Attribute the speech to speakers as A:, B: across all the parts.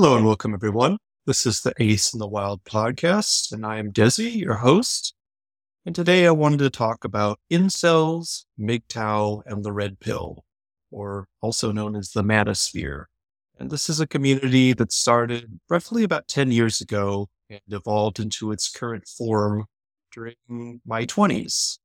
A: Hello and welcome, everyone. This is the Ace in the Wild podcast, and I am Desi, your host. And today I wanted to talk about incels, MGTOW, and the Red Pill, or also known as the Manosphere. And this is a community that started roughly about 10 years ago and evolved into its current form during my 20s.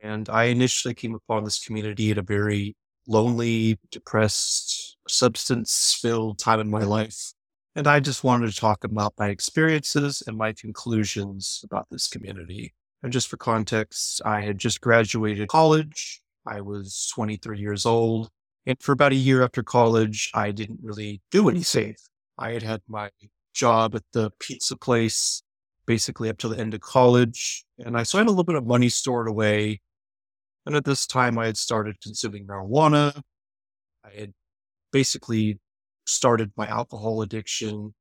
A: And I initially came upon this community at a very lonely, depressed, substance filled time in my life. And I just wanted to talk about my experiences and my conclusions about this community. And just for context, I had just graduated college. I was 23 years old. And for about a year after college, I didn't really do anything. I had had my job at the pizza place basically up to the end of college. And I so I had a little bit of money stored away and at this time, I had started consuming marijuana. I had basically started my alcohol addiction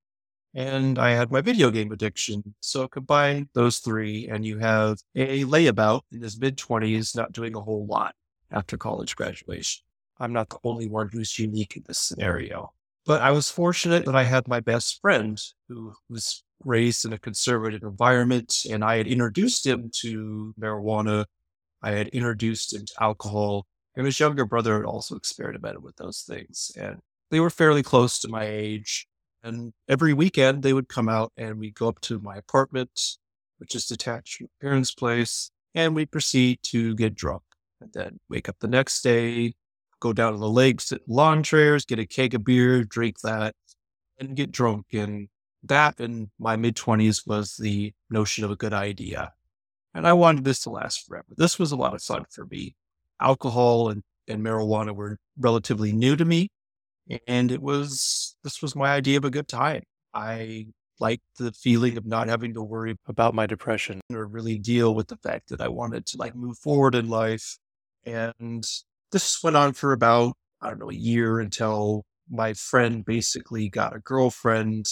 A: and I had my video game addiction. So combine those three, and you have a layabout in his mid 20s, not doing a whole lot after college graduation. I'm not the only one who's unique in this scenario. But I was fortunate that I had my best friend who was raised in a conservative environment, and I had introduced him to marijuana I had introduced him to alcohol. And his younger brother had also experimented with those things. And they were fairly close to my age. And every weekend they would come out and we'd go up to my apartment, which is detached from my parents' place, and we'd proceed to get drunk. And then wake up the next day, go down to the lake, sit in lawn chairs, get a keg of beer, drink that, and get drunk. And that in my mid 20s was the notion of a good idea. And I wanted this to last forever. This was a lot of fun for me. Alcohol and, and marijuana were relatively new to me. And it was, this was my idea of a good time. I liked the feeling of not having to worry about my depression or really deal with the fact that I wanted to like move forward in life. And this went on for about, I don't know, a year until my friend basically got a girlfriend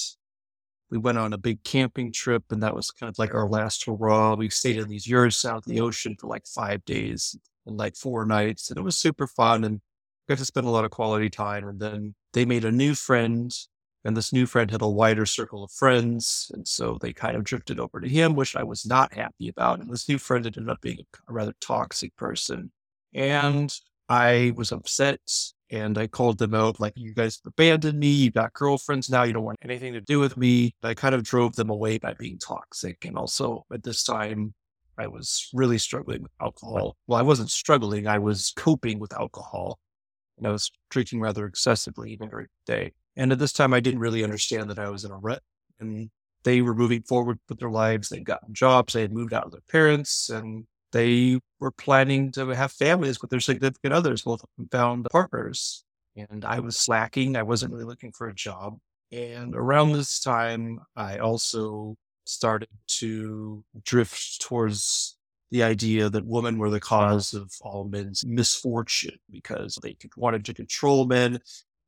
A: we went on a big camping trip, and that was kind of like our last hurrah. We stayed in these yurts out in the ocean for like five days and like four nights, and it was super fun and got to spend a lot of quality time. And then they made a new friend, and this new friend had a wider circle of friends, and so they kind of drifted over to him, which I was not happy about. And this new friend ended up being a rather toxic person, and I was upset and I called them out like, you guys abandoned me. You've got girlfriends now. You don't want anything to do with me. I kind of drove them away by being toxic. And also at this time, I was really struggling with alcohol. Well, I wasn't struggling. I was coping with alcohol and I was drinking rather excessively every day. And at this time, I didn't really understand that I was in a rut and they were moving forward with their lives. They'd gotten jobs. They had moved out of their parents and they were planning to have families with their significant others, both of them found partners. And I was slacking. I wasn't really looking for a job. And around this time, I also started to drift towards the idea that women were the cause of all men's misfortune because they wanted to control men.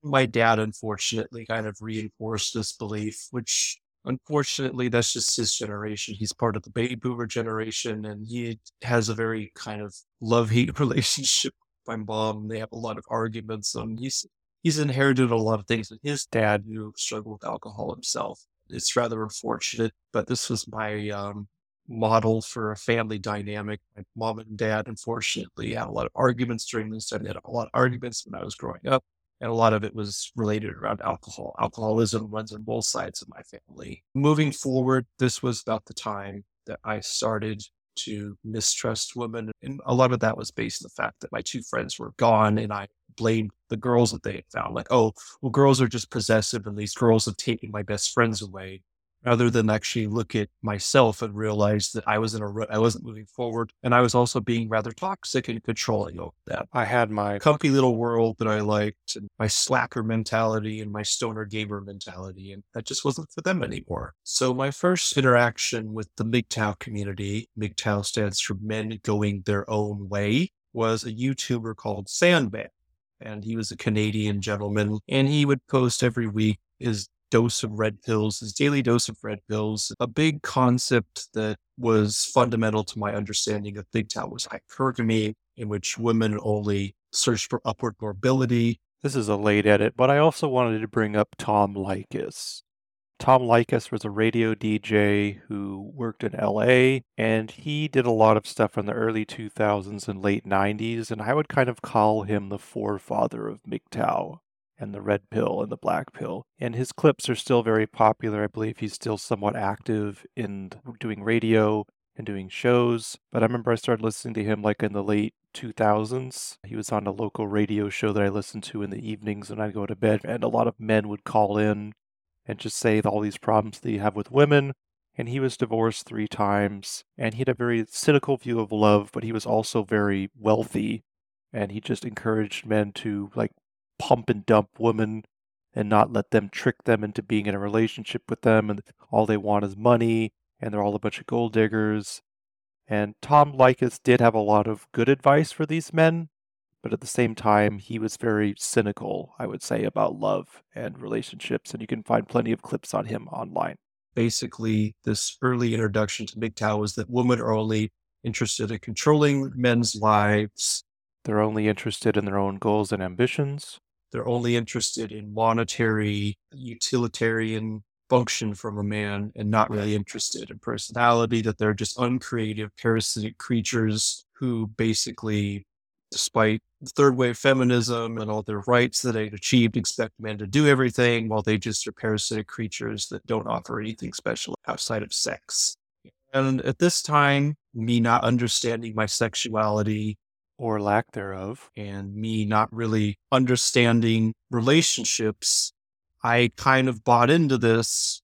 A: My dad, unfortunately, kind of reinforced this belief, which Unfortunately, that's just his generation. He's part of the baby boomer generation, and he has a very kind of love hate relationship with my mom. They have a lot of arguments. And he's he's inherited a lot of things with his dad, who struggled with alcohol himself. It's rather unfortunate, but this was my um, model for a family dynamic. My mom and dad, unfortunately, had a lot of arguments during this. They had a lot of arguments when I was growing up and a lot of it was related around alcohol. Alcoholism runs on both sides of my family. Moving forward, this was about the time that I started to mistrust women. And a lot of that was based on the fact that my two friends were gone and I blamed the girls that they had found. Like, oh, well, girls are just possessive and these girls have taken my best friends away rather than actually look at myself and realize that I was in a rut, I wasn't moving forward, and I was also being rather toxic and controlling over that. I had my comfy little world that I liked, and my slacker mentality and my stoner gamer mentality, and that just wasn't for them anymore. So my first interaction with the MGTOW community, MGTOW stands for Men Going Their Own Way, was a YouTuber called Sandman. And he was a Canadian gentleman, and he would post every week his dose of red pills, his daily dose of red pills. A big concept that was fundamental to my understanding of MGTOW was hypergamy, in which women only search for upward mobility.
B: This is a late edit, but I also wanted to bring up Tom Leykis. Tom Leykis was a radio DJ who worked in LA, and he did a lot of stuff in the early 2000s and late 90s, and I would kind of call him the forefather of MGTOW and the red pill and the black pill. And his clips are still very popular. I believe he's still somewhat active in doing radio and doing shows. But I remember I started listening to him like in the late 2000s. He was on a local radio show that I listened to in the evenings when I'd go to bed, and a lot of men would call in and just say all these problems that you have with women. And he was divorced three times, and he had a very cynical view of love, but he was also very wealthy. And he just encouraged men to like pump and dump women and not let them trick them into being in a relationship with them. And all they want is money, and they're all a bunch of gold diggers. And Tom Leykis did have a lot of good advice for these men, but at the same time, he was very cynical, I would say, about love and relationships, and you can find plenty of clips on him online.
A: Basically, this early introduction to MGTOW was that women are only interested in controlling men's lives.
B: They're only interested in their own goals and ambitions.
A: They're only interested in monetary, utilitarian function from a man and not really interested in personality, that they're just uncreative, parasitic creatures who basically despite third wave feminism and all their rights that they'd achieved, expect men to do everything while they just are parasitic creatures that don't offer anything special outside of sex. And at this time, me not understanding my sexuality
B: or lack thereof,
A: and me not really understanding relationships, I kind of bought into this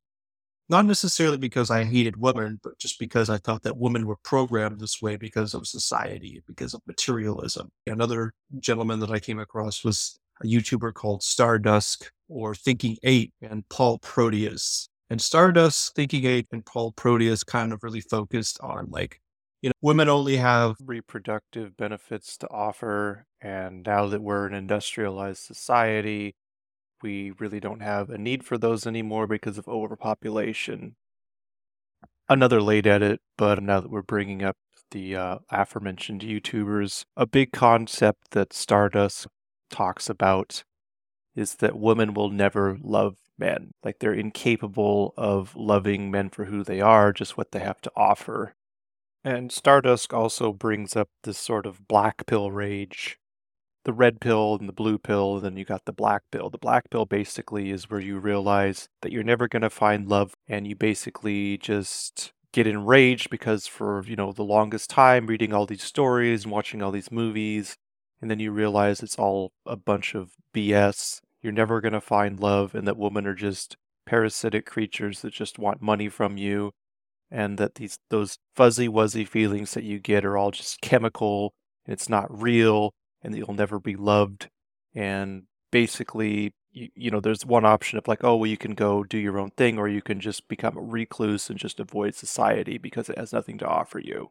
A: not necessarily because I hated women, but just because I thought that women were programmed this way because of society, because of materialism. Another gentleman that I came across was a YouTuber called Stardusk or Thinking Eight and Paul Proteus. And Stardusk, Thinking Eight, and Paul Proteus kind of really focused on like, you know, women only have
B: reproductive benefits to offer. And now that we're an industrialized society, we really don't have a need for those anymore because of overpopulation. Another late edit, but now that we're bringing up the uh, aforementioned YouTubers, a big concept that Stardusk talks about is that women will never love men. Like they're incapable of loving men for who they are, just what they have to offer. And Stardusk also brings up this sort of black pill rage the red pill and the blue pill, and then you got the black pill. The black pill basically is where you realize that you're never going to find love, and you basically just get enraged because for, you know, the longest time reading all these stories and watching all these movies, and then you realize it's all a bunch of BS. You're never going to find love, and that women are just parasitic creatures that just want money from you, and that these those fuzzy wuzzy feelings that you get are all just chemical, and it's not real, and that you'll never be loved. And basically, you, you know, there's one option of like, oh, well, you can go do your own thing, or you can just become a recluse and just avoid society because it has nothing to offer you.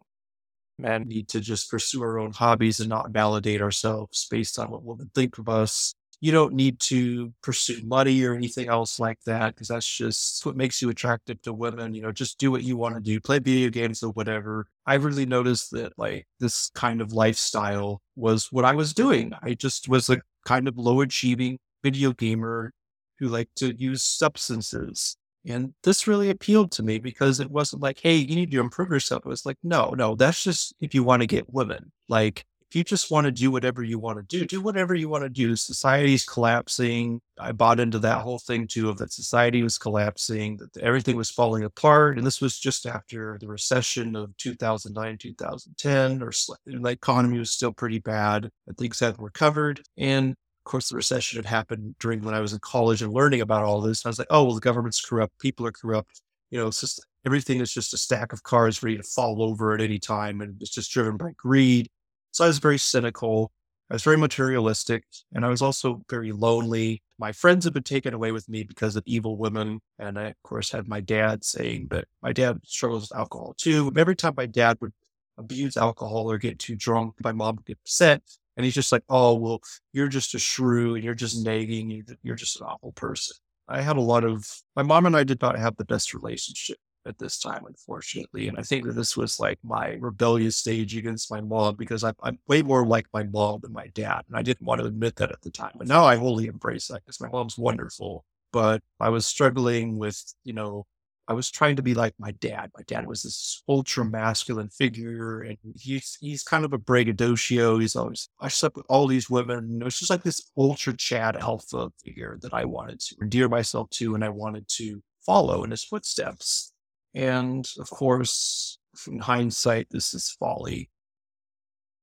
A: Men need to just pursue our own hobbies and not validate ourselves based on what women think of us you don't need to pursue money or anything else like that because that's just what makes you attractive to women. You know, just do what you want to do, play video games or whatever. I really noticed that like this kind of lifestyle was what I was doing. I just was a kind of low achieving video gamer who liked to use substances. And this really appealed to me because it wasn't like, hey, you need to improve yourself. It was like, no, no, that's just if you want to get women. Like, if you just want to do whatever you want to do, do whatever you want to do. Society's collapsing. I bought into that whole thing too of that society was collapsing, that everything was falling apart. And this was just after the recession of 2009, 2010, or the economy was still pretty bad things hadn't recovered. And of course, the recession had happened during when I was in college and learning about all this. I was like, oh, well, the government's corrupt. People are corrupt. You know, it's just everything is just a stack of cards ready to fall over at any time. And it's just driven by greed so I was very cynical. I was very materialistic, and I was also very lonely. My friends had been taken away with me because of evil women. And I, of course, had my dad saying mm, that my dad struggles with alcohol too. Every time my dad would abuse alcohol or get too drunk, my mom would get upset. And he's just like, oh, well, you're just a shrew and you're just nagging. You're just an awful person. I had a lot of, my mom and I did not have the best relationship at this time, unfortunately. And I think that this was like my rebellious stage against my mom because I'm, I'm way more like my mom than my dad. And I didn't want to admit that at the time. But now I wholly embrace that because my mom's wonderful. but I was struggling with, you know, I was trying to be like my dad. My dad was this ultra masculine figure, and he's he's kind of a braggadocio. He's always I slept with all these women. It was just like this ultra Chad alpha figure that I wanted to endear myself to, and I wanted to follow in his footsteps. And of course, in hindsight, this is folly.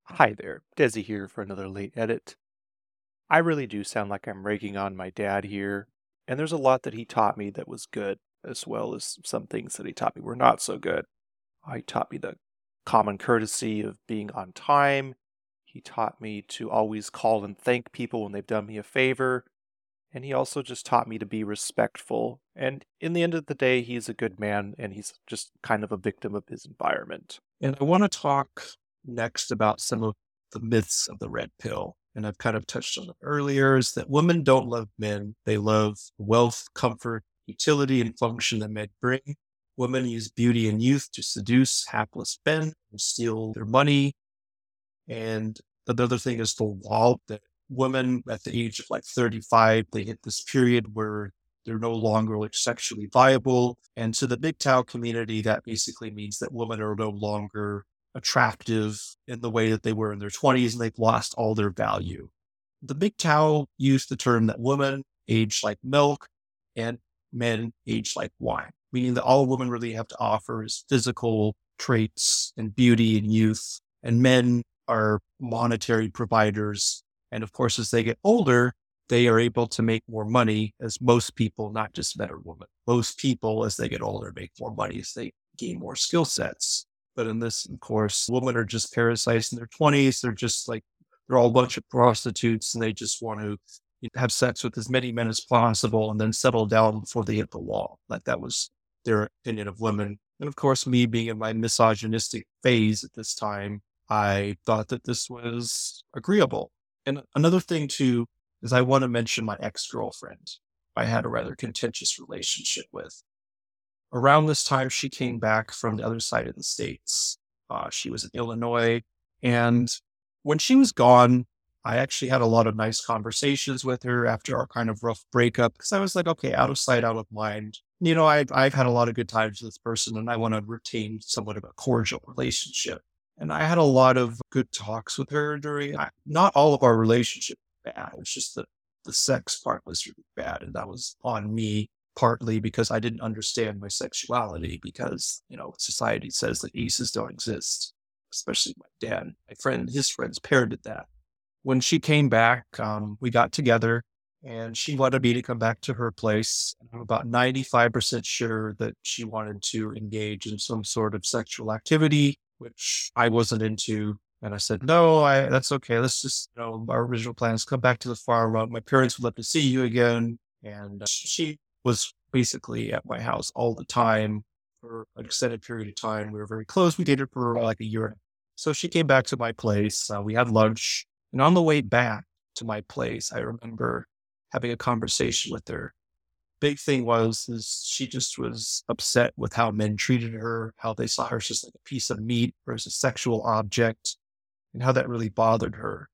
B: Hi there, Desi here for another late edit. I really do sound like I'm raking on my dad here, and there's a lot that he taught me that was good, as well as some things that he taught me were not so good. He taught me the common courtesy of being on time. He taught me to always call and thank people when they've done me a favor. And he also just taught me to be respectful. And in the end of the day, he's a good man and he's just kind of a victim of his environment.
A: And I want to talk next about some of the myths of the red pill. And I've kind of touched on it earlier is that women don't love men. They love wealth, comfort, utility, and function that men bring. Women use beauty and youth to seduce hapless men and steal their money. And another thing is the wall that women at the age of like 35, they hit this period where they're no longer like sexually viable. And to the MGTOW community, that basically means that women are no longer attractive in the way that they were in their 20s and they've lost all their value. The MGTOW used the term that women age like milk and men age like wine, meaning that all women really have to offer is physical traits and beauty and youth, and men are monetary providers. And of course, as they get older, they are able to make more money as most people, not just men or women, most people as they get older make more money as they gain more skill sets. But in this, of course, women are just parasites in their 20s. They're just like, they're all a bunch of prostitutes and they just want to have sex with as many men as possible and then settle down before they hit the wall. Like that was their opinion of women. And of course, me being in my misogynistic phase at this time, I thought that this was agreeable. And another thing too is I want to mention my ex girlfriend. I had a rather contentious relationship with around this time, she came back from the other side of the states. Uh, she was in Illinois. And when she was gone, I actually had a lot of nice conversations with her after our kind of rough breakup because I was like, okay, out of sight, out of mind. You know, I've, I've had a lot of good times with this person and I want to retain somewhat of a cordial relationship. And I had a lot of good talks with her during, not all of our relationship bad. It was just that the sex part was really bad. And that was on me partly because I didn't understand my sexuality because, you know, society says that aces don't exist, especially my dad. My friend, his friends parroted that. When she came back, um, we got together and she wanted me to come back to her place. I'm about 95% sure that she wanted to engage in some sort of sexual activity, which I wasn't into. And I said, no, I, that's okay. Let's just, you know, our original plans come back to the farm. My parents would love to see you again. And uh, she was basically at my house all the time for an extended period of time. We were very close. We dated for like a year. So she came back to my place. Uh, we had lunch. And on the way back to my place, I remember having a conversation with her. Big thing was is she just was upset with how men treated her, how they saw her as just like a piece of meat or as a sexual object, and how that really bothered her.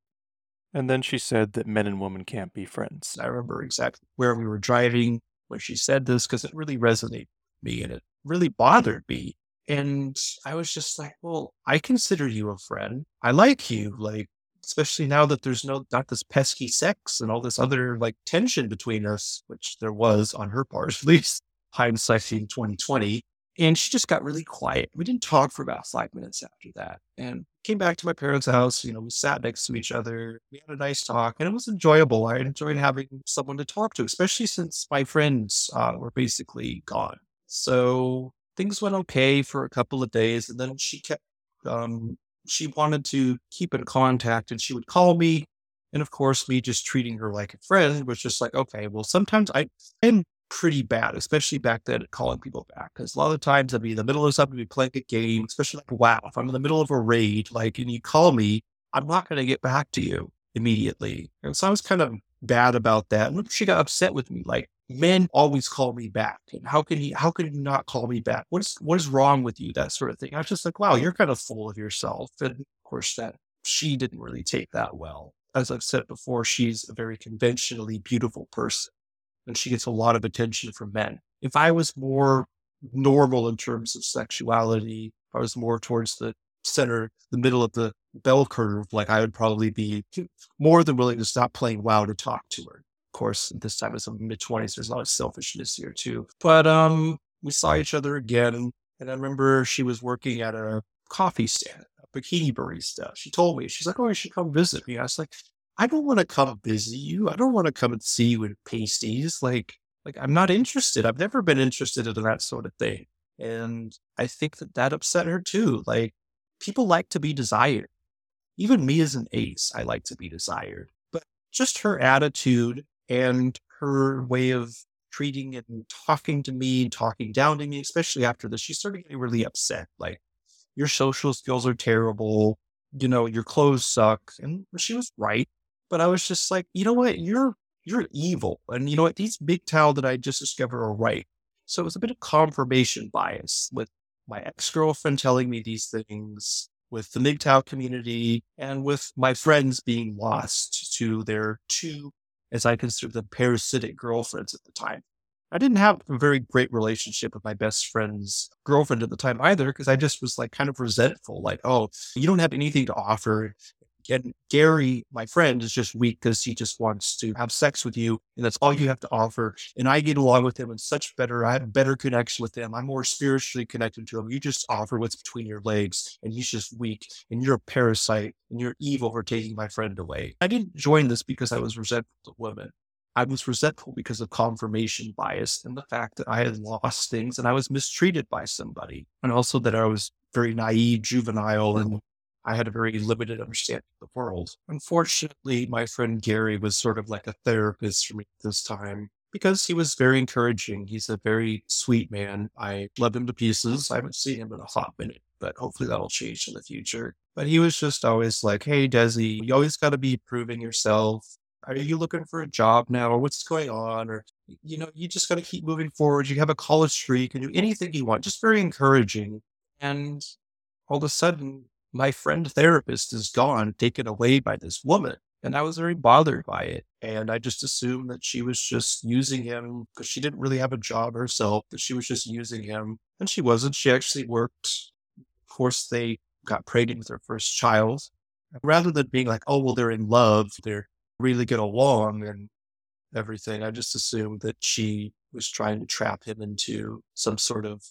B: And then she said that men and women can't be friends.
A: I remember exactly where we were driving when she said this because it really resonated with me and it really bothered me. And I was just like, well, I consider you a friend. I like you. Like, especially now that there's no, not this pesky sex and all this other like tension between us, which there was on her part, at least hindsight in 2020. And she just got really quiet. We didn't talk for about five minutes after that. And came back to my parents' house. You know, we sat next to each other. We had a nice talk and it was enjoyable. I enjoyed having someone to talk to, especially since my friends uh, were basically gone. So things went okay for a couple of days. And then she kept, um, she wanted to keep in contact and she would call me. And of course, me just treating her like a friend was just like, okay, well, sometimes I am pretty bad, especially back then at calling people back. Because a lot of times I'd be in the middle of something, be playing a game, especially like WoW. If I'm in the middle of a raid, like, and you call me, I'm not going to get back to you immediately. And so I was kind of bad about that. And she got upset with me, like, men always call me back. And how can he, how can he not call me back? What's, what is wrong with you? That sort of thing. I was just like, wow, you're kind of full of yourself. And of course, that she didn't really take that well. As I've said before, she's a very conventionally beautiful person and she gets a lot of attention from men. If I was more normal in terms of sexuality, I was more towards the center, the middle of the bell curve, like I would probably be more than willing to stop playing WoW to talk to her. Course, this time a mid twenties, there's a lot of selfishness here too. But um, we saw each other again, and I remember she was working at a coffee stand, a bikini barista. She told me she's like, "Oh, you should come visit me." I was like, "I don't want to come visit you. I don't want to come and see you in pasties. Like, like I'm not interested. I've never been interested in that sort of thing." And I think that that upset her too. Like, people like to be desired. Even me as an ace, I like to be desired. But just her attitude and her way of treating and talking to me, talking down to me, especially after this, she started getting really upset. Like, your social skills are terrible. You know, your clothes suck. And she was right. But I was just like, you know what? You're you're evil. And you know what? These MGTOW that I just discovered are right. So it was a bit of confirmation bias with my ex girlfriend telling me these things, with the MGTOW community, and with my friends being lost to their two, as I consider them, parasitic girlfriends at the time. I didn't have a very great relationship with my best friend's girlfriend at the time either, because I just was like kind of resentful, like, oh, you don't have anything to offer. And Gary, my friend, is just weak because he just wants to have sex with you, and that's all you have to offer. And I get along with him and such better. I have better connection with him. I'm more spiritually connected to him. You just offer what's between your legs, and he's just weak, and you're a parasite, and you're evil for taking my friend away. I didn't join this because I was resentful of women. I was resentful because of confirmation bias and the fact that I had lost things and I was mistreated by somebody, and also that I was very naive, juvenile, and I had a very limited understanding of the world. Unfortunately, my friend Gary was sort of like a therapist for me this time because he was very encouraging. He's a very sweet man. I love him to pieces. I haven't seen him in a hot minute, but hopefully that'll change in the future. But he was just always like, hey, Desi, you always got to be proving yourself. Are you looking for a job now? Or what's going on? Or, you know, you just got to keep moving forward. You have a college degree. You can do anything you want. Just very encouraging. And all of a sudden, my friend therapist is gone, taken away by this woman. And I was very bothered by it. And I just assumed that she was just using him because she didn't really have a job herself, that she was just using him. And she wasn't. She actually worked. Of course, they got pregnant with their first child. Rather than being like, oh, well, they're in love, they're really get along and everything, I just assumed that she was trying to trap him into some sort of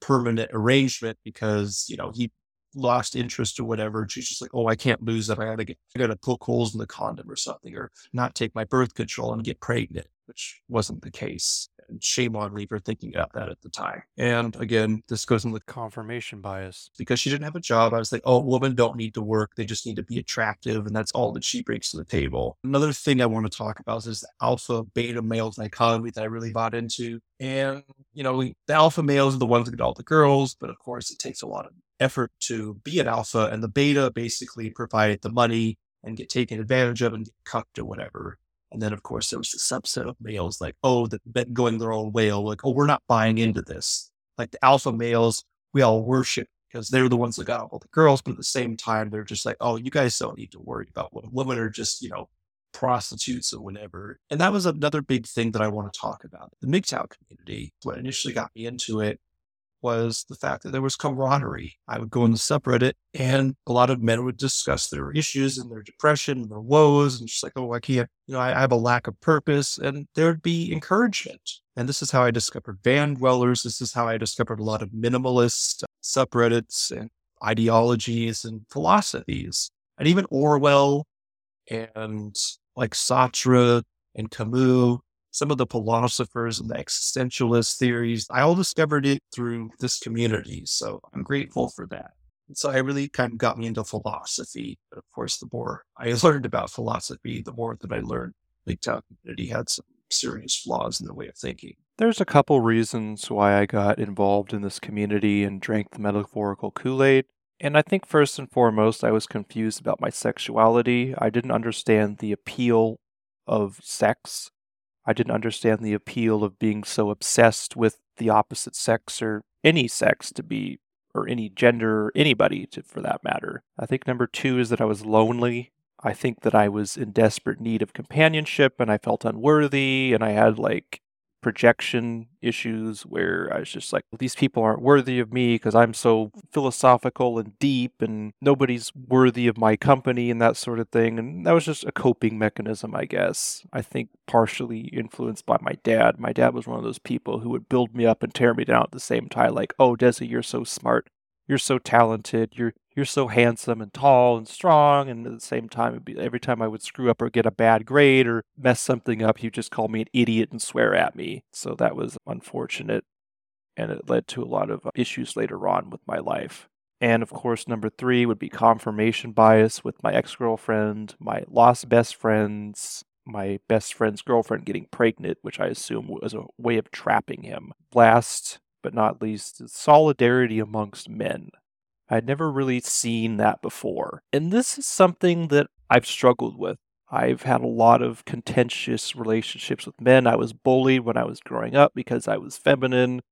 A: permanent arrangement because, you know, he lost interest or whatever. And she's just like, oh, I can't lose it. I gotta get, I gotta poke holes in the condom or something, or not take my birth control and get pregnant, which wasn't the case. And shame on me for thinking about that at the time. And again, this goes in the
B: confirmation bias
A: because she didn't have a job. I was like, oh, women don't need to work. They just need to be attractive. And that's all that she brings to the table. Another thing I want to talk about is the alpha beta male dichotomy that I really bought into. And, you know, the alpha males are the ones that get all the girls, but of course, it takes a lot of effort to be an alpha, and the beta basically provide the money and get taken advantage of and get cucked or whatever. And then, of course, there was the subset of males like, oh, men going their own way, like, oh, we're not buying into this. Like the alpha males, we all worship because they're the ones that got all the girls, but at the same time, they're just like, oh, you guys don't need to worry about what women are just, you know, prostitutes or whatever. And that was another big thing that I want to talk about. The MGTOW community, what initially got me into it was the fact that there was camaraderie. I would go in the subreddit and a lot of men would discuss their issues and their depression and their woes and just like, oh, I can't, you know, I, I have a lack of purpose. And there would be encouragement. And this is how I discovered van dwellers. This is how I discovered a lot of minimalist subreddits and ideologies and philosophies. And even Orwell and like Sartre and Camus some of the philosophers and the existentialist theories. I all discovered it through this community. So I'm grateful for that. And so I really kind of got me into philosophy. But of course, the more I learned about philosophy, the more that I learned the MGTOW community had some serious flaws in the way of thinking.
B: There's a couple reasons why I got involved in this community and drank the metaphorical Kool Aid. And I think first and foremost, I was confused about my sexuality. I didn't understand the appeal of sex I didn't understand the appeal of being so obsessed with the opposite sex or any sex to be, or any gender, or anybody to, for that matter. I think number two is that I was lonely. I think that I was in desperate need of companionship and I felt unworthy and I had like projection issues where I was just like, these people aren't worthy of me because I'm so philosophical and deep and nobody's worthy of my company and that sort of thing. And that was just a coping mechanism, I guess. I think partially influenced by my dad. My dad was one of those people who would build me up and tear me down at the same time, like, oh, Desi, you're so smart. You're so talented. You're you're so handsome and tall and strong. And at the same time, be, every time I would screw up or get a bad grade or mess something up, he'd just call me an idiot and swear at me. So that was unfortunate. And it led to a lot of uh, issues later on with my life. And of course, number three would be confirmation bias with my ex girlfriend, my lost best friends, my best friend's girlfriend getting pregnant, which I assume was a way of trapping him. Last but not least, solidarity amongst men. I'd never really seen that before. And this is something that I've struggled with. I've had a lot of contentious relationships with men. I was bullied when I was growing up because I was feminine,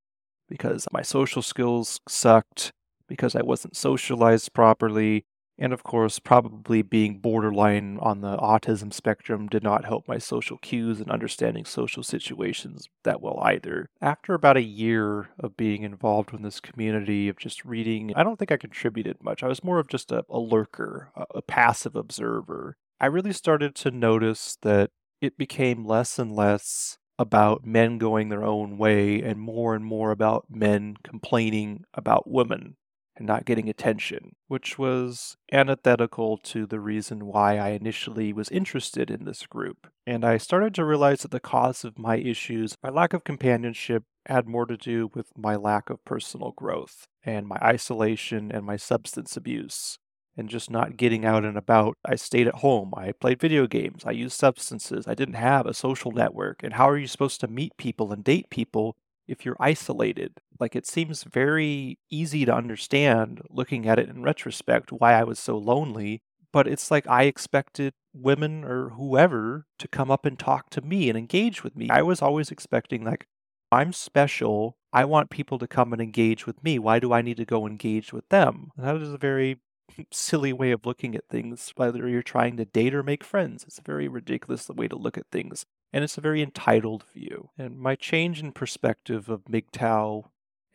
B: because my social skills sucked, because I wasn't socialized properly, and of course, probably being borderline on the autism spectrum did not help my social cues and understanding social situations that well either. After about a year of being involved in this community, of just reading, I don't think I contributed much. I was more of just a, a lurker, a, a passive observer. I really started to notice that it became less and less about men going their own way and more and more about men complaining about women and not getting attention, which was antithetical to the reason why I initially was interested in this group. And I started to realize that the cause of my issues, my lack of companionship, had more to do with my lack of personal growth and my isolation and my substance abuse. And just not getting out and about. I stayed at home. I played video games. I used substances. I didn't have a social network. And how are you supposed to meet people and date people if you're isolated. Like it seems very easy to understand looking at it in retrospect why I was so lonely, but it's like I expected women or whoever to come up and talk to me and engage with me. I was always expecting like I'm special. I want people to come and engage with me. Why do I need to go engage with them? That is a very silly way of looking at things, whether you're trying to date or make friends. It's a very ridiculous way to look at things and it's a very entitled view. And my change in perspective of MGTOW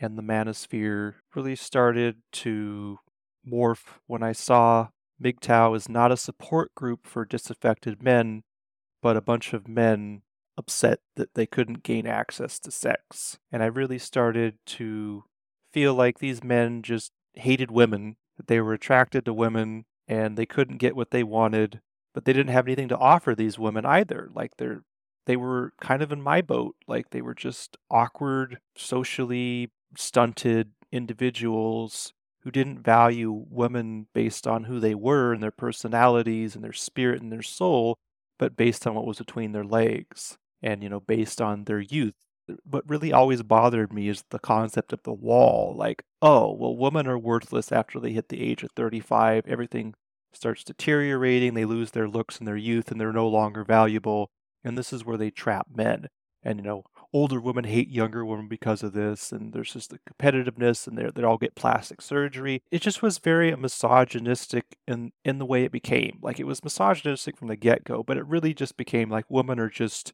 B: and the manosphere really started to morph when I saw MGTOW is not a support group for disaffected men, but a bunch of men upset that they couldn't gain access to sex. And I really started to feel like these men just hated women, that they were attracted to women and they couldn't get what they wanted, but they didn't have anything to offer these women either. Like they're they were kind of in my boat. Like they were just awkward, socially stunted individuals who didn't value women based on who they were and their personalities and their spirit and their soul, but based on what was between their legs and, you know, based on their youth. What really always bothered me is the concept of the wall. Like, oh, well, women are worthless after they hit the age of 35. Everything starts deteriorating. They lose their looks and their youth and they're no longer valuable and this is where they trap men. And you know, older women hate younger women because of this, and there's just the competitiveness, and they they all get plastic surgery. It just was very misogynistic in in the way it became. Like it was misogynistic from the get go, but it really just became like women are just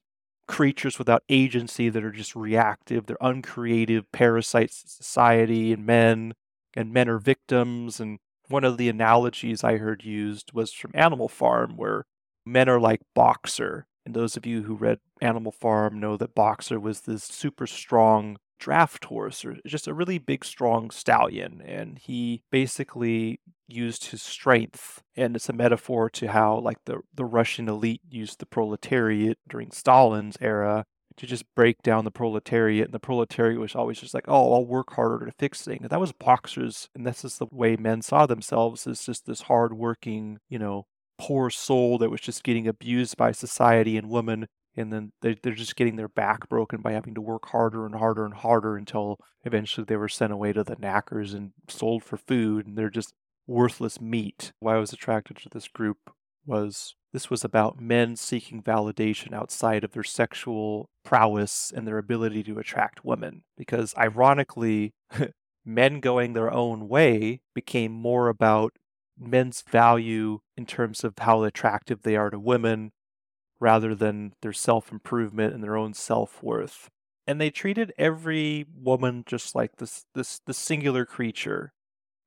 B: creatures without agency that are just reactive. They're uncreative parasites in society, and men and men are victims. And one of the analogies I heard used was from Animal Farm, where men are like Boxer and those of you who read Animal Farm know that Boxer was this super strong draft horse, or just a really big, strong stallion. And he basically used his strength. And it's a metaphor to how, like, the, the Russian elite used the proletariat during Stalin's era to just break down the proletariat. And the proletariat was always just like, oh, I'll work harder to fix things. And that was boxers. And this is the way men saw themselves as just this hardworking, you know, poor soul that was just getting abused by society and women and then they're, just getting their back broken by having to work harder and harder and harder until eventually they were sent away to the knackers and sold for food and they're just worthless meat. Why i was attracted to this group was this was about men seeking validation outside of their sexual prowess and their ability to attract women. Because ironically men going their own way became more about men's value in terms of how attractive they are to women rather than their self improvement and their own self worth. And they treated every woman just like this this the singular creature.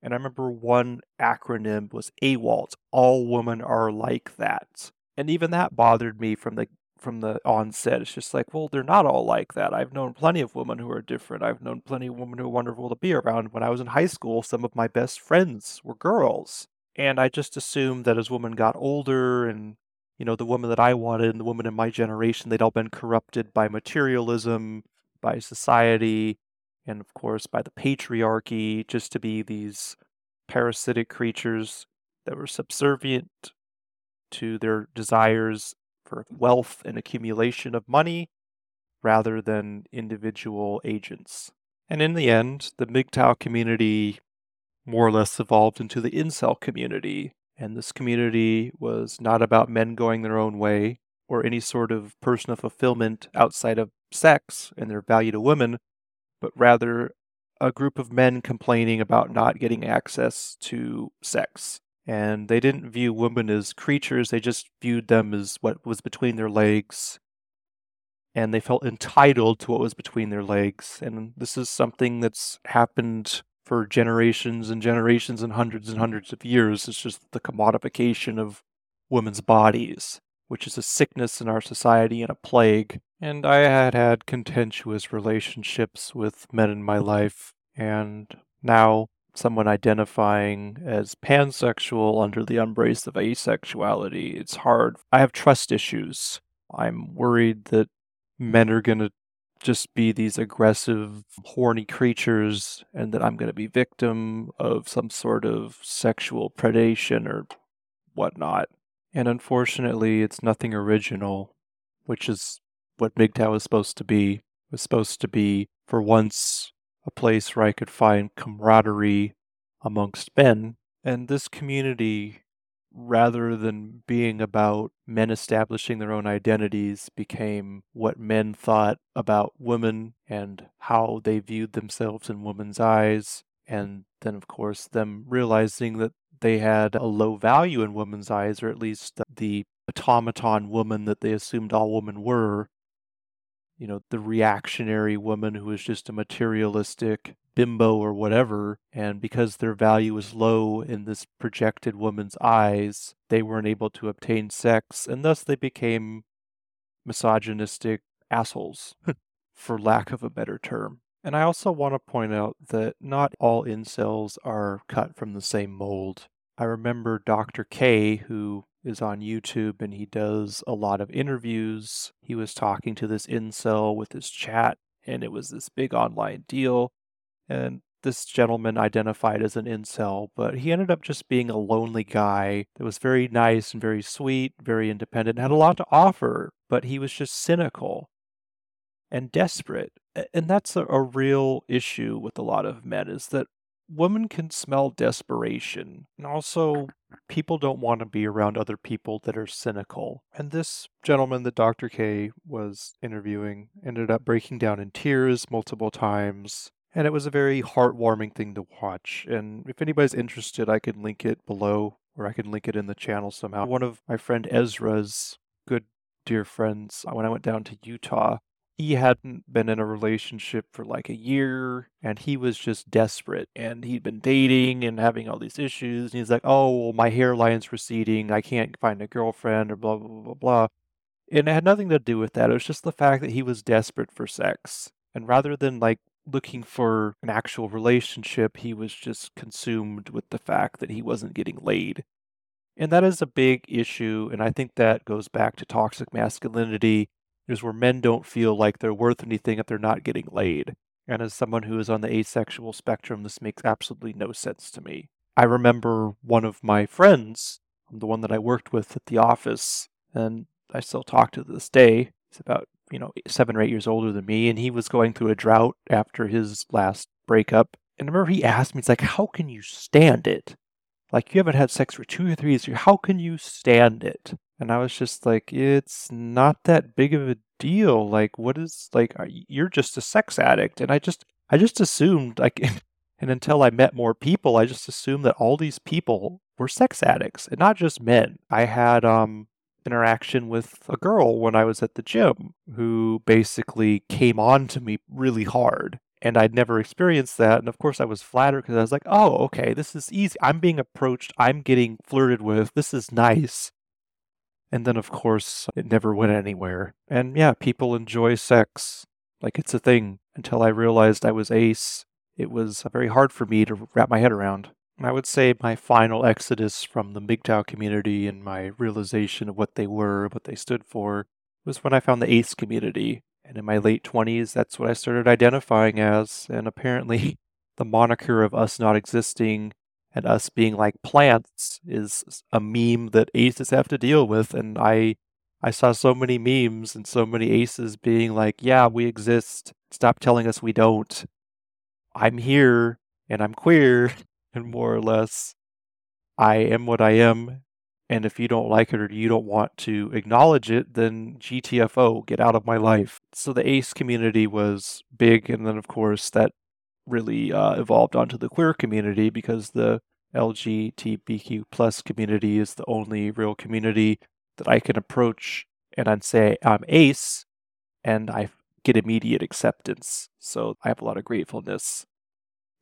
B: And I remember one acronym was AWALT, all women are like that. And even that bothered me from the from the onset. It's just like, well, they're not all like that. I've known plenty of women who are different. I've known plenty of women who are wonderful to be around. When I was in high school, some of my best friends were girls. And I just assumed that as women got older and, you know, the woman that I wanted and the women in my generation, they'd all been corrupted by materialism, by society, and of course by the patriarchy, just to be these parasitic creatures that were subservient to their desires for wealth and accumulation of money rather than individual agents. And in the end, the MGTOW community more or less evolved into the incel community. And this community was not about men going their own way or any sort of personal fulfillment outside of sex and their value to women, but rather a group of men complaining about not getting access to sex and they didn't view women as creatures, they just viewed them as what was between their legs. And they felt entitled to what was between their legs. And this is something that's happened for generations and generations and hundreds and hundreds of years. It's just the commodification of women's bodies, which is a sickness in our society and a plague. And I had had contentious relationships with men in my life, and now someone identifying as pansexual under the embrace of asexuality, it's hard. I have trust issues. I'm worried that men are going to just be these aggressive, horny creatures and that I'm going to be victim of some sort of sexual predation or whatnot. And unfortunately, it's nothing original, which is what MGTOW is supposed to be. It was supposed to be, for once, a place where I could find camaraderie amongst men. And this community, rather than being about men establishing their own identities, became what men thought about women and how they viewed themselves in women's eyes. And then, of course, them realizing that they had a low value in women's eyes, or at least the automaton woman that they assumed all women were, you know, the reactionary woman who is just a materialistic bimbo or whatever. And because their value was low in this projected woman's eyes, they weren't able to obtain sex, and thus they became misogynistic assholes, for lack of a better term. And I also want to point out that not all incels are cut from the same mold. I remember Dr. K, who is on YouTube and he does a lot of interviews. He was talking to this incel with his chat, and it was this big online deal. And this gentleman identified as an incel, but he ended up just being a lonely guy that was very nice and very sweet, very independent, had a lot to offer, but he was just cynical and desperate. And that's a, a real issue with a lot of men is that women can smell desperation. And also, people don't want to be around other people that are cynical. And this gentleman that Dr. K was interviewing ended up breaking down in tears multiple times. And it was a very heartwarming thing to watch. And if anybody's interested, I can link it below or I can link it in the channel somehow. One of my friend Ezra's good dear friends, uh, when I went down to Utah, he hadn't been in a relationship for like a year and he was just desperate and he'd been dating and having all these issues and he's like oh well, my hairline's receding i can't find a girlfriend or blah blah blah blah and it had nothing to do with that it was just the fact that he was desperate for sex and rather than like looking for an actual relationship he was just consumed with the fact that he wasn't getting laid. And that is a big issue and i think that goes back to toxic masculinity is where men don't feel like they're worth anything if they're not getting laid. And as someone who is on the asexual spectrum, this makes absolutely no sense to me. I remember one of my friends, the one that I worked with at the office, and I still talk to this day. He's about, you know, seven or eight years older than me, and he was going through a drought after his last breakup. And I remember he asked me, he's like, How can you stand it? Like, you haven't had sex for two or three years. How can you stand it? And I was just like, it's not that big of a deal. Like, what is like? You're just a sex addict, and I just, I just assumed like, and until I met more people, I just assumed that all these people were sex addicts, and not just men. I had um interaction with a girl when I was at the gym who basically came on to me really hard. And I'd never experienced that. And of course, I was flattered because I was like, oh, okay, this is easy. I'm being approached. I'm getting flirted with. This is nice. And then, of course, it never went anywhere. And yeah, people enjoy sex. Like it's a thing until I realized I was ace. It was very hard for me to wrap my head around. I would say my final exodus from the MGTOW community and my realization of what they were, what they stood for, was when I found the ACE community. And in my late 20s, that's what I started identifying as. And apparently, the moniker of us not existing and us being like plants is a meme that aces have to deal with. And I, I saw so many memes and so many aces being like, yeah, we exist. Stop telling us we don't. I'm here and I'm queer and more or less, I am what I am. And if you don't like it or you don't want to acknowledge it, then GTFO, get out of my life. So the ACE community was big. And then, of course, that really uh, evolved onto the queer community because the LGBTQ plus community is the only real community that I can approach and I'd say I'm ace and I get immediate acceptance. So I have a lot of gratefulness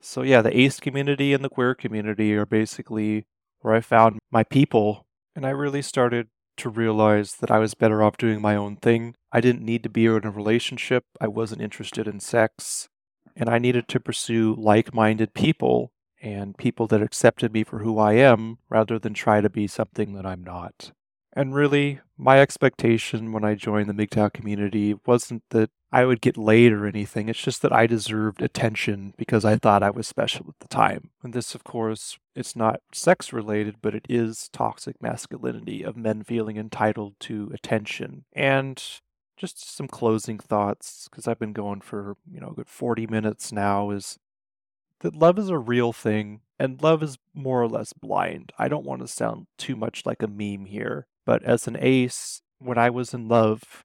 B: so yeah, the ace community and the queer community are basically where I found my people, and I really started to realize that I was better off doing my own thing. I didn't need to be in a relationship. I wasn't interested in sex, and I needed to pursue like-minded people and people that accepted me for who I am rather than try to be something that I'm not. And really, my expectation when I joined the MGTOW community wasn't that I would get laid or anything. It's just that I deserved attention because I thought I was special at the time. And this, of course, it's not sex related, but it is toxic masculinity of men feeling entitled to attention. And just some closing thoughts, because I've been going for, you know, a good 40 minutes now, is that love is a real thing and love is more or less blind. I don't want to sound too much like a meme here. But as an ace, when I was in love,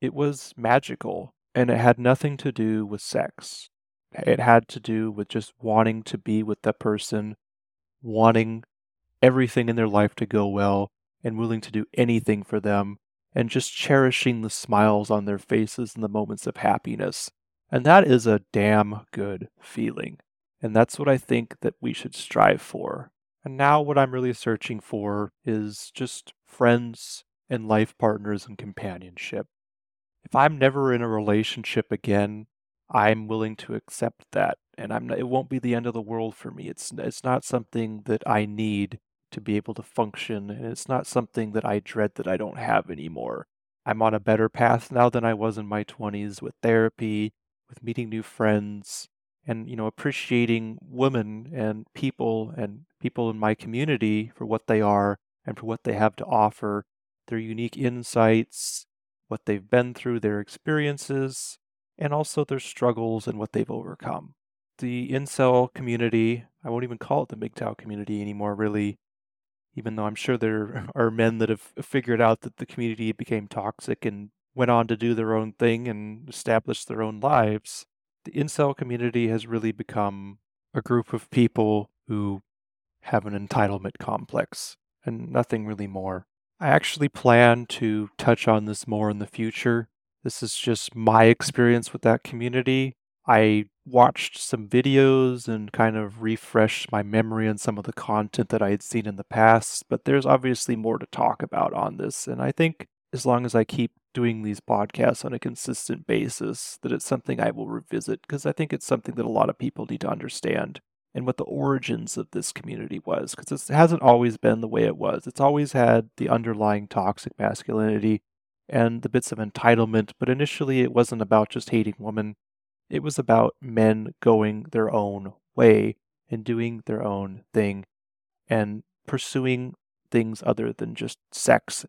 B: it was magical and it had nothing to do with sex. It had to do with just wanting to be with the person, wanting everything in their life to go well, and willing to do anything for them, and just cherishing the smiles on their faces in the moments of happiness. And that is a damn good feeling. And that's what I think that we should strive for. And now what I'm really searching for is just friends and life partners and companionship. If I'm never in a relationship again, I'm willing to accept that and I'm not, it won't be the end of the world for me. It's it's not something that I need to be able to function and it's not something that I dread that I don't have anymore. I'm on a better path now than I was in my 20s with therapy, with meeting new friends, and you know appreciating women and people and people in my community for what they are and for what they have to offer their unique insights what they've been through their experiences and also their struggles and what they've overcome the incel community i won't even call it the MGTOW community anymore really even though i'm sure there are men that have figured out that the community became toxic and went on to do their own thing and establish their own lives the incel community has really become a group of people who have an entitlement complex and nothing really more. I actually plan to touch on this more in the future. This is just my experience with that community. I watched some videos and kind of refreshed my memory on some of the content that I had seen in the past, but there's obviously more to talk about on this. And I think as long as I keep doing these podcasts on a consistent basis, that it's something I will revisit because I think it's something that a lot of people need to understand and what the origins of this community was because it hasn't always been the way it was. It's always had the underlying toxic masculinity and the bits of entitlement, but initially it wasn't about just hating women. It was about men going their own way and doing their own thing and pursuing things other than just sex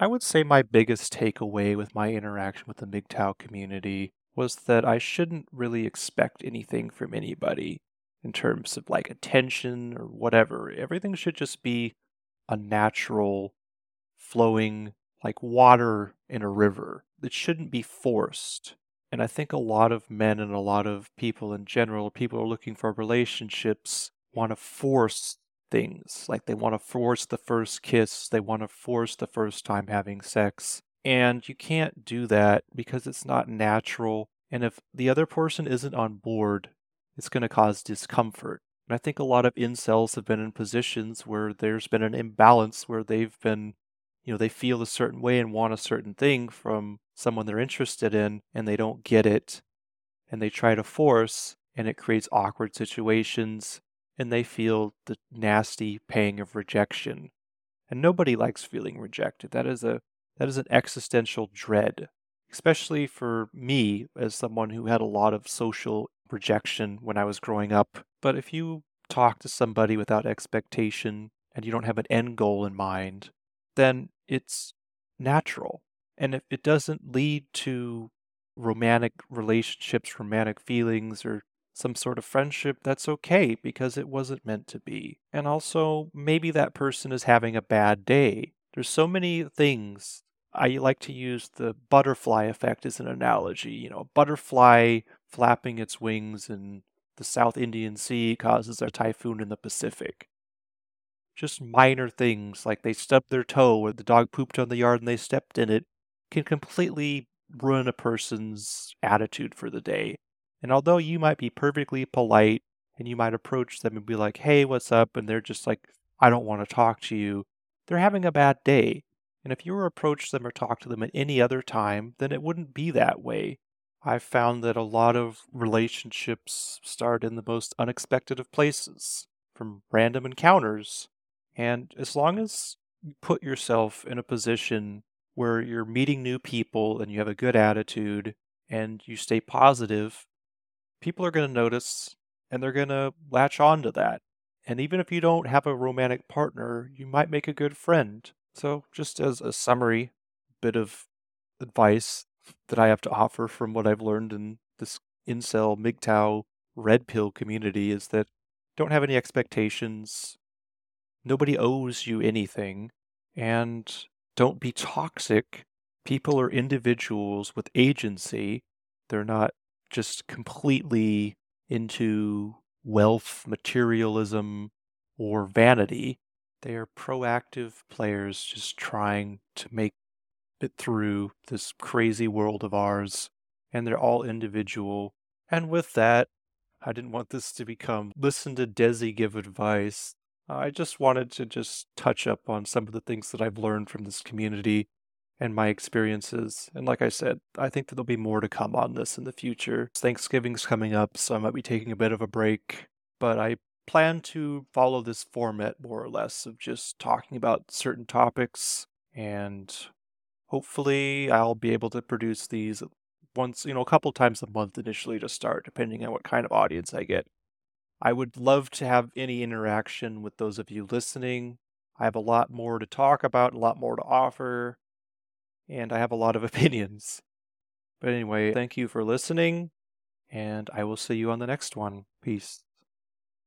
B: I would say my biggest takeaway with my interaction with the MGTOW community was that I shouldn't really expect anything from anybody in terms of like attention or whatever. Everything should just be a natural flowing like water in a river. It shouldn't be forced. And I think a lot of men and a lot of people in general, people are looking for relationships, want to force things. Like they want to force the first kiss, they want to force the first time having sex. And you can't do that because it's not natural. And if the other person isn't on board, it's going to cause discomfort. And I think a lot of incels have been in positions where there's been an imbalance where they've been, you know, they feel a certain way and want a certain thing from someone they're interested in, and they don't get it. And they try to force, and it creates awkward situations, and they feel the nasty pang of rejection. And nobody likes feeling rejected. That is a that is an existential dread, especially for me as someone who had a lot of social rejection when I was growing up. But if you talk to somebody without expectation and you don't have an end goal in mind, then it's natural. And if it doesn't lead to romantic relationships, romantic feelings, or some sort of friendship, that's okay because it wasn't meant to be. And also, maybe that person is having a bad day. There's so many things. I like to use the butterfly effect as an analogy. You know, a butterfly flapping its wings in the South Indian Sea causes a typhoon in the Pacific. Just minor things like they stubbed their toe or the dog pooped on the yard and they stepped in it can completely ruin a person's attitude for the day. And although you might be perfectly polite and you might approach them and be like, hey, what's up? And they're just like, I don't want to talk to you. They're having a bad day. And if you were to approach them or talk to them at any other time, then it wouldn't be that way. I've found that a lot of relationships start in the most unexpected of places, from random encounters. And as long as you put yourself in a position where you're meeting new people and you have a good attitude and you stay positive, people are going to notice and they're going to latch on to that. And even if you don't have a romantic partner, you might make a good friend. So, just as a summary bit of advice, that I have to offer from what I've learned in this incel MGTOW red pill community is that don't have any expectations. Nobody owes you anything. And don't be toxic. People are individuals with agency. They're not just completely into wealth, materialism, or vanity. They are proactive players just trying to make it through this crazy world of ours, and they're all individual. And with that, I didn't want this to become listen to Desi give advice. Uh, I just wanted to just touch up on some of the things that I've learned from this community and my experiences. And like I said, I think that there'll be more to come on this in the future. Thanksgiving's coming up, so I might be taking a bit of a break, but I plan to follow this format more or less of just talking about certain topics and hopefully I'll be able to produce these once, you know, a couple times a month initially to start, depending on what kind of audience I get. I would love to have any interaction with those of you listening. I have a lot more to talk about, a lot more to offer, and I have a lot of opinions. But anyway, thank you for listening, and I will see you on the next one. Peace.